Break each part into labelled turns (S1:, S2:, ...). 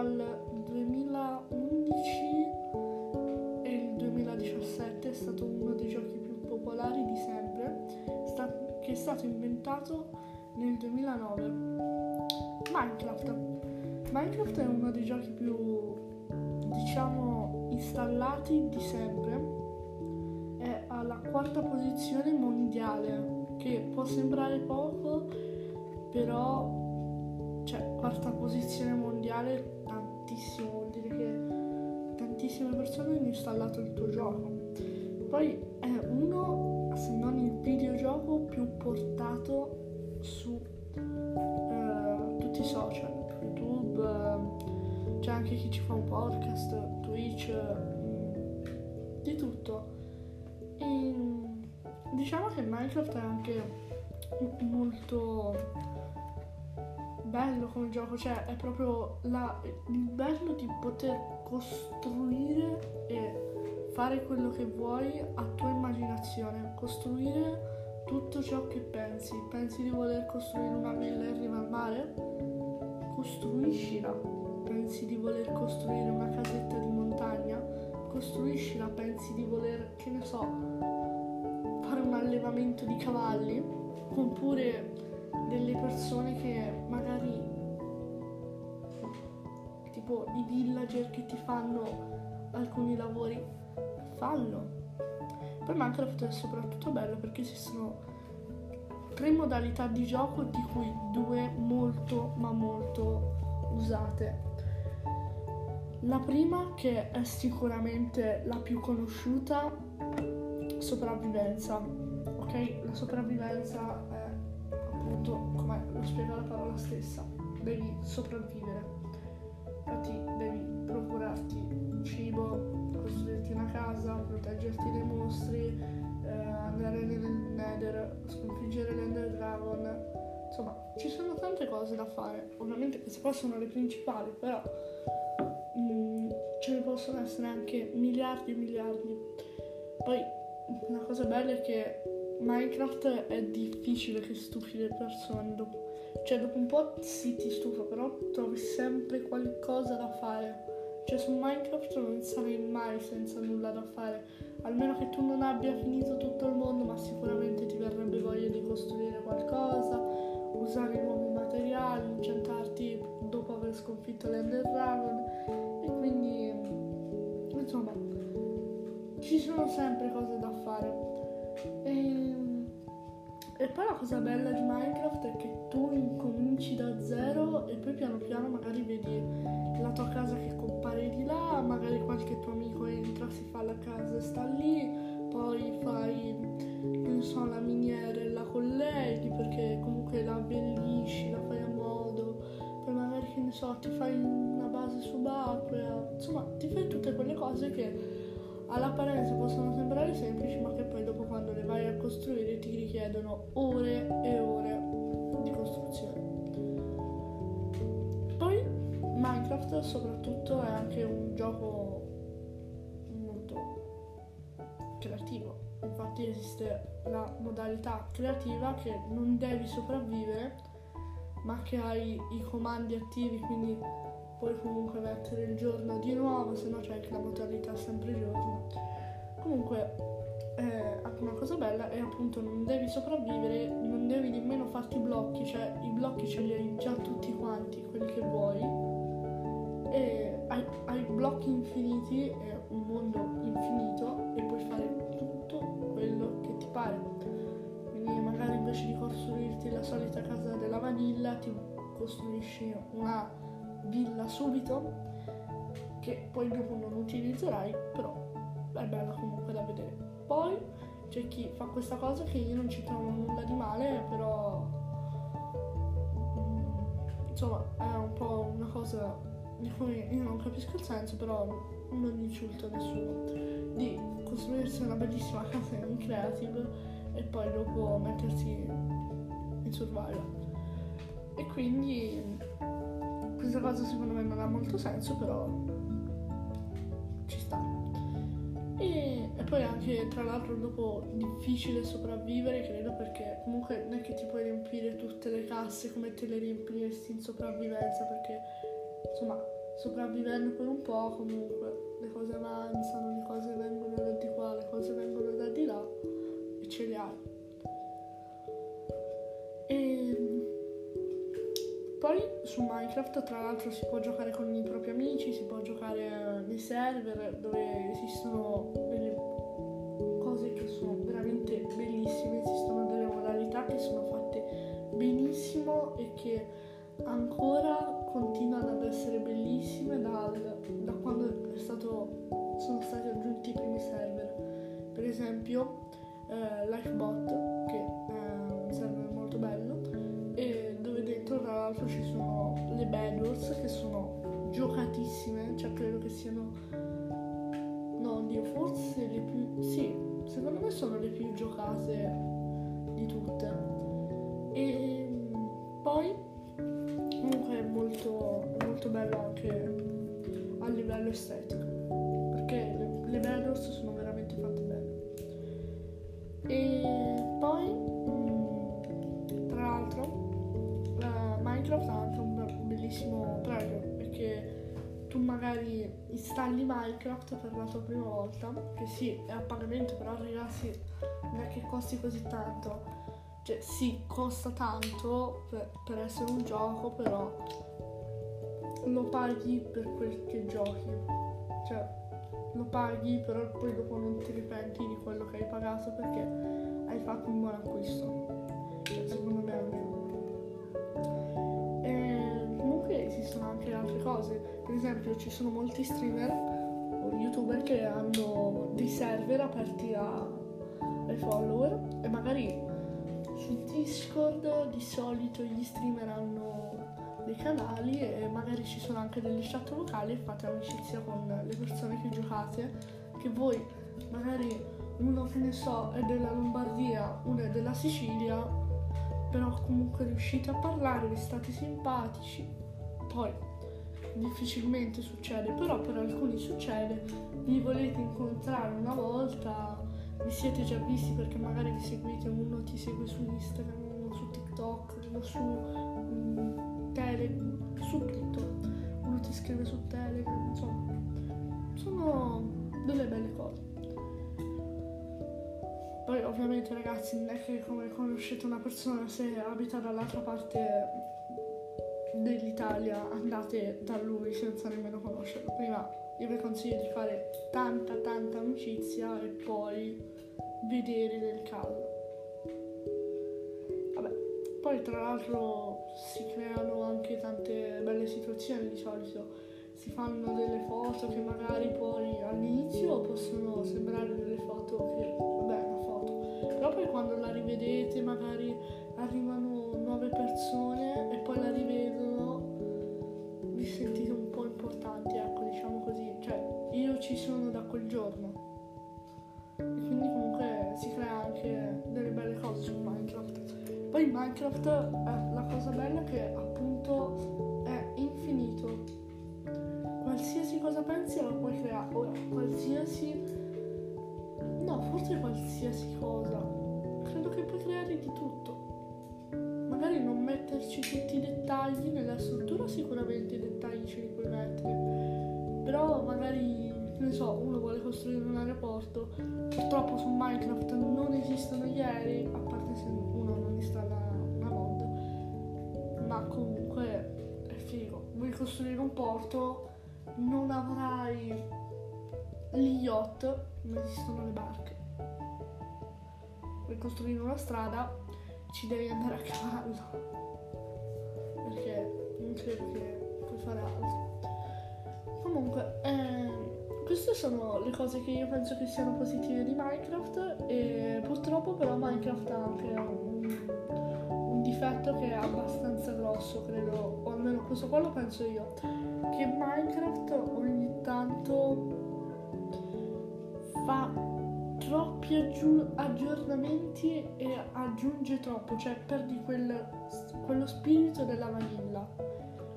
S1: Dal 2011 e il 2017 è stato uno dei giochi più popolari di sempre, sta- che è stato inventato nel 2009. Minecraft. Minecraft è uno dei giochi più, diciamo, installati di sempre. È alla quarta posizione mondiale, che può sembrare poco, però quarta posizione mondiale tantissimo, vuol dire che tantissime persone hanno installato il tuo gioco. Poi è uno, se non il videogioco più portato su uh, tutti i social, YouTube, uh, c'è anche chi ci fa un podcast, Twitch, uh, di tutto. E diciamo che Minecraft è anche molto bello come gioco, cioè è proprio la, il bello di poter costruire e fare quello che vuoi a tua immaginazione, costruire tutto ciò che pensi. Pensi di voler costruire una villa in riva al mare? Costruiscila. Pensi di voler costruire una casetta di montagna? Costruiscila. Pensi di voler, che ne so, fare un allevamento di cavalli? Oppure delle persone che magari tipo i villager che ti fanno alcuni lavori fallo. Poi Minecraft è soprattutto bello perché esistono tre modalità di gioco di cui due molto ma molto usate. La prima, che è sicuramente la più conosciuta, sopravvivenza. Ok? La sopravvivenza è appunto, come lo spiega la parola stessa, devi sopravvivere. Infatti devi procurarti cibo, costruirti una casa, proteggerti dai mostri, eh, andare nel nether, sconfiggere l'ender dragon. Insomma, ci sono tante cose da fare. Ovviamente queste qua sono le principali, però mh, mm, ce ne possono essere anche miliardi e miliardi. Poi la cosa bella è che Minecraft è difficile che stufi le persone dopo. Cioè dopo un po' sì ti stufa, però trovi sempre qualcosa da fare. Cioè su Minecraft non sarei mai senza nulla da fare, almeno che tu non abbia finito tutto il mondo, ma sicuramente ti verrebbe voglia di costruire qualcosa, usare nuovi materiali, incentarti dopo aver sconfitto l'Ender Dragon e quindi insomma ci sono sempre poi la cosa bella di Minecraft è che tu incominci da zero e poi piano piano magari vedi la tua casa che compare di là, magari qualche tuo amico entra, si fa la casa e sta lì, poi fai, non so, la miniera e la colleghi perché comunque la abbellisci, la fai a modo, poi magari che ne so, ti fai una base subacquea, insomma ti fai tutte quelle cose che all'apparenza possono sembrare semplici ma che poi dopo quando le vai a costruire ti richiedono ore e ore di costruzione. Minecraft soprattutto è anche un gioco molto creativo. Infatti esiste la modalità creativa che non devi sopravvivere, ma che hai i comandi attivi, quindi puoi comunque mettere il giorno di nuovo, se no c'è anche la modalità sempre giorno. Comunque eh, una cosa bella è appunto non devi sopravvivere, non devi nemmeno farti blocchi, cioè i blocchi ce li hai già tutti quanti, quelli che vuoi e hai, hai blocchi infiniti e un mondo infinito e puoi fare tutto quello che ti pare. Quindi magari invece di costruirti la solita casa della vanilla ti costruisci una villa subito che poi dopo non utilizzerai, però è bella comunque da vedere. Poi c'è chi fa questa cosa che io non ci trovo nulla di male, però mm, insomma è un po' una cosa di cui io non capisco il senso, però non insulto nessuno, di costruirsi una bellissima casa in creative e poi dopo mettersi in survival. E quindi questa cosa secondo me non ha molto senso, però ci sta. E, e, poi anche tra l'altro dopo difficile sopravvivere, credo, perché comunque non è che ti puoi riempire tutte le casse come te le riempiresti in sopravvivenza, perché insomma, sopravvivendo per un po' comunque le cose avanzano, su Minecraft tra l'altro si può giocare con i propri amici, si può giocare nei server dove esistono delle cose che sono veramente bellissime, esistono delle modalità che sono fatte benissimo e che ancora continuano ad essere bellissime dal, da quando stato, sono stati aggiunti i primi server. Per esempio eh, Lifebot, che è un server molto bello, e dove dentro tra l'altro ci sono le Bedwars che sono giocatissime, cioè credo che siano... No, forse le più... Sì, secondo me sono le più giocate di tutte. E poi comunque è molto, molto bello anche a livello estetico, perché le, le Bedwars sono veramente installi Minecraft per la tua prima volta, che sì, è a pagamento, però ragazzi non è che costi così tanto. Cioè sì, costa tanto per, per essere un gioco, però lo paghi per quel che giochi. Cioè, lo paghi, però poi dopo non ti ripenti di quello che hai pagato perché hai fatto un buon acquisto. Cioè, secondo me almeno. E comunque esistono anche altre cose. Per esempio, ci sono molti streamer o youtuber che hanno dei server aperti a, ai follower e magari su Discord di solito gli streamer hanno dei canali e magari ci sono anche delle chat vocali e fate amicizia con le persone che giocate, che voi magari uno che ne so è della Lombardia, uno è della Sicilia, però comunque riuscite a parlare, vi state simpatici, poi difficilmente succede, però per alcuni succede, vi volete incontrare una volta, vi siete già visti perché magari vi seguite, uno ti segue su Instagram, uno su TikTok, uno su... Um, Telegram, su tutto. Uno ti scrive su Telegram, insomma. Sono delle belle cose. Poi ovviamente ragazzi non è che come conoscete una persona se abita dall'altra parte dell'Italia andate da lui senza nemmeno conoscerlo. Prima io vi consiglio di fare tanta tanta amicizia e poi vedere del caso. Vabbè, poi tra l'altro si creano anche tante belle situazioni di solito. Si fanno delle foto che magari poi all'inizio possono sembrare delle foto che, vabbè, una foto, però poi quando la rivedete magari arrivano nuove persone e poi la rivedono, sono da quel giorno. E quindi comunque si crea anche delle belle cose su Minecraft. Poi Minecraft è la cosa bella che appunto è infinito. Qualsiasi cosa pensi la puoi creare. Ora, qualsiasi... No, forse qualsiasi cosa. Credo che puoi creare di tutto. Magari non metterci tutti i dettagli nella struttura, sicuramente i dettagli ce li puoi mettere. Però magari, che ne so, uno vuole costruire un aeroporto. Purtroppo su Minecraft non esistono gli aerei, a parte se uno non installa una mod, ma comunque è figo. Vuoi costruire un porto, non avrai gli yacht, ma esistono le barche. Vuoi costruire una strada, ci devi andare a cavallo. Perché non credo che puoi fare altro. Comunque, eh, queste sono le cose che io penso che siano positive di Minecraft e purtroppo però Minecraft ha anche un, un difetto che è abbastanza grosso, credo, o almeno questo qua lo penso io, che Minecraft ogni tanto fa troppi aggiu- aggiornamenti e aggiunge troppo, cioè perdi quel, quello spirito della vanilla.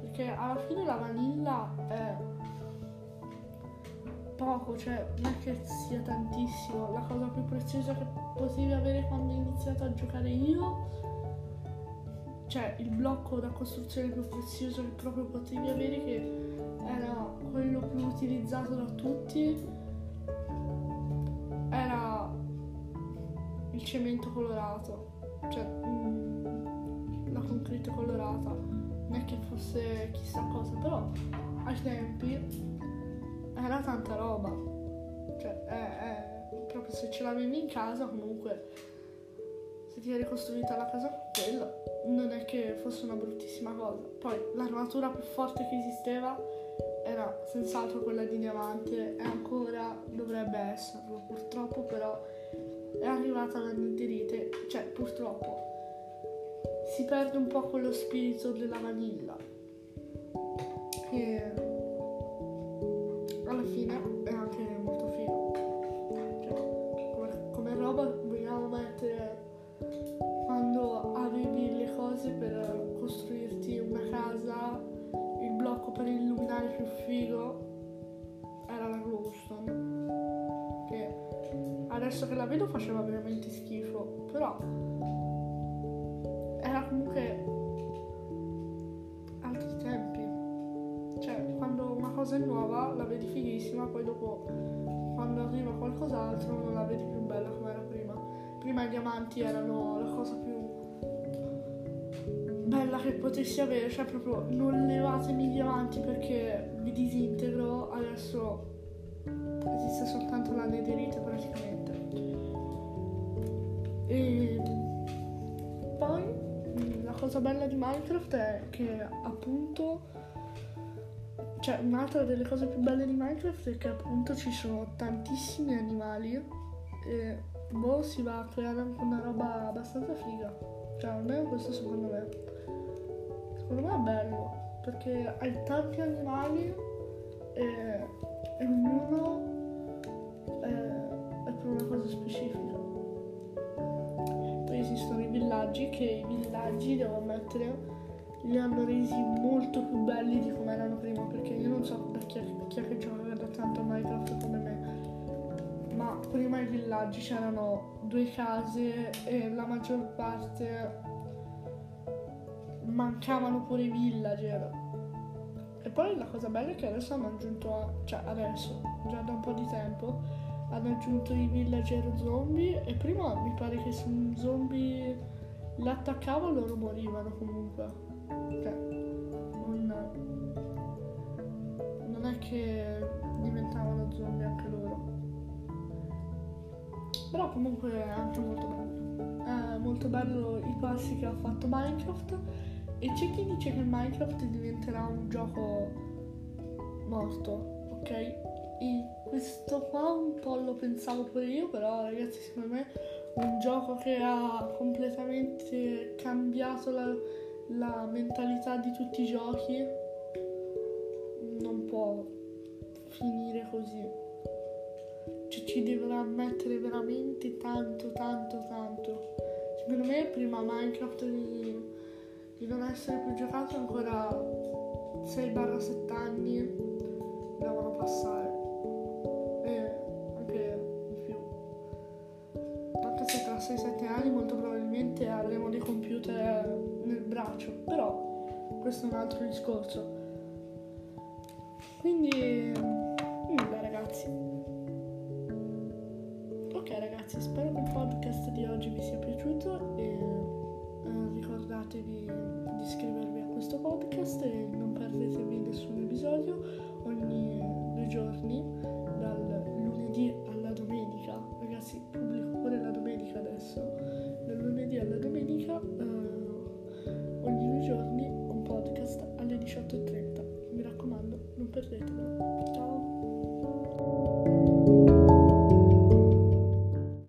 S1: Perché alla fine la vanilla è poco, cioè non è che sia tantissimo. La cosa più preziosa che potevi avere quando hai iniziato a giocare io, cioè il blocco da costruzione più prezioso che proprio potevi avere, che era quello più utilizzato da tutti, era il cemento colorato, cioè mm, la concrete colorata. non è che fosse chissà cosa, però ai tempi era tanta roba. Cioè, è, è, proprio se ce l'avevi in casa comunque, se ti eri costruita la casa con quella, non è che fosse una bruttissima cosa. Poi l'armatura più forte che esisteva era senz'altro quella di diamante e ancora dovrebbe esserlo. Purtroppo però è arrivata la netherite, cioè purtroppo si perde un po' quello spirito della vanilla. E alla fine è anche molto figo. Cioè, come, come roba vogliamo mettere quando avevi le cose per costruirti una casa, il blocco per illuminare più figo era la glowstone. Che adesso che la vedo faceva veramente schifo, però era comunque altri tempi. Cioè, cosa è nuova la vedi fighissima, poi dopo quando arriva qualcos'altro non la vedi più bella come era prima. Prima i diamanti erano la cosa più bella che potessi avere, cioè proprio non levatemi i diamanti perché vi disintegro, adesso esiste soltanto la netherite praticamente. E poi la cosa bella di Minecraft è che appunto cioè un'altra delle cose più belle di Minecraft è che appunto ci sono tantissimi animali e boh si va a creare anche una roba abbastanza figa. Cioè almeno questo secondo me. Secondo me è bello perché hai tanti animali e, e ognuno è, è per una cosa specifica. Poi esistono i villaggi che i villaggi devo ammettere li hanno resi molto più belli di come erano prima perché io non so da chi, è che gioca da tanto a Minecraft come me. Ma prima i villaggi c'erano due case e la maggior parte mancavano pure i villager e poi la cosa bella è che adesso hanno aggiunto a, cioè adesso già da un po' di tempo hanno aggiunto i villager zombie e prima mi pare che se un zombie l'attaccava loro morivano comunque cioè, non, non è che diventavano zombie anche loro. Però comunque è anche molto bello. È molto bello i passi che ha fatto Minecraft e c'è chi dice che Minecraft diventerà un gioco morto, ok? E questo qua un po' lo pensavo pure io, però ragazzi secondo me un gioco che ha completamente cambiato la, la mentalità di tutti i giochi non può finire così. Cioè, ci dovrà mettere veramente tanto, tanto, tanto. Secondo me prima Minecraft di, di non essere più giocato ancora 6-7 anni devono passare. E anche di più. Anche se tra 6-7 anni molto probabilmente avremo dei computer braccio, però questo è un altro discorso. Quindi, nulla ragazzi. Ok ragazzi, spero che il podcast di oggi vi sia piaciuto e eh, ricordatevi di iscrivervi a questo podcast e non perdetevi nessun episodio ogni due giorni dal lunedì alla domenica. Ragazzi, pubblico pure la domenica adesso. Dal lunedì alla domenica. Eh, Tot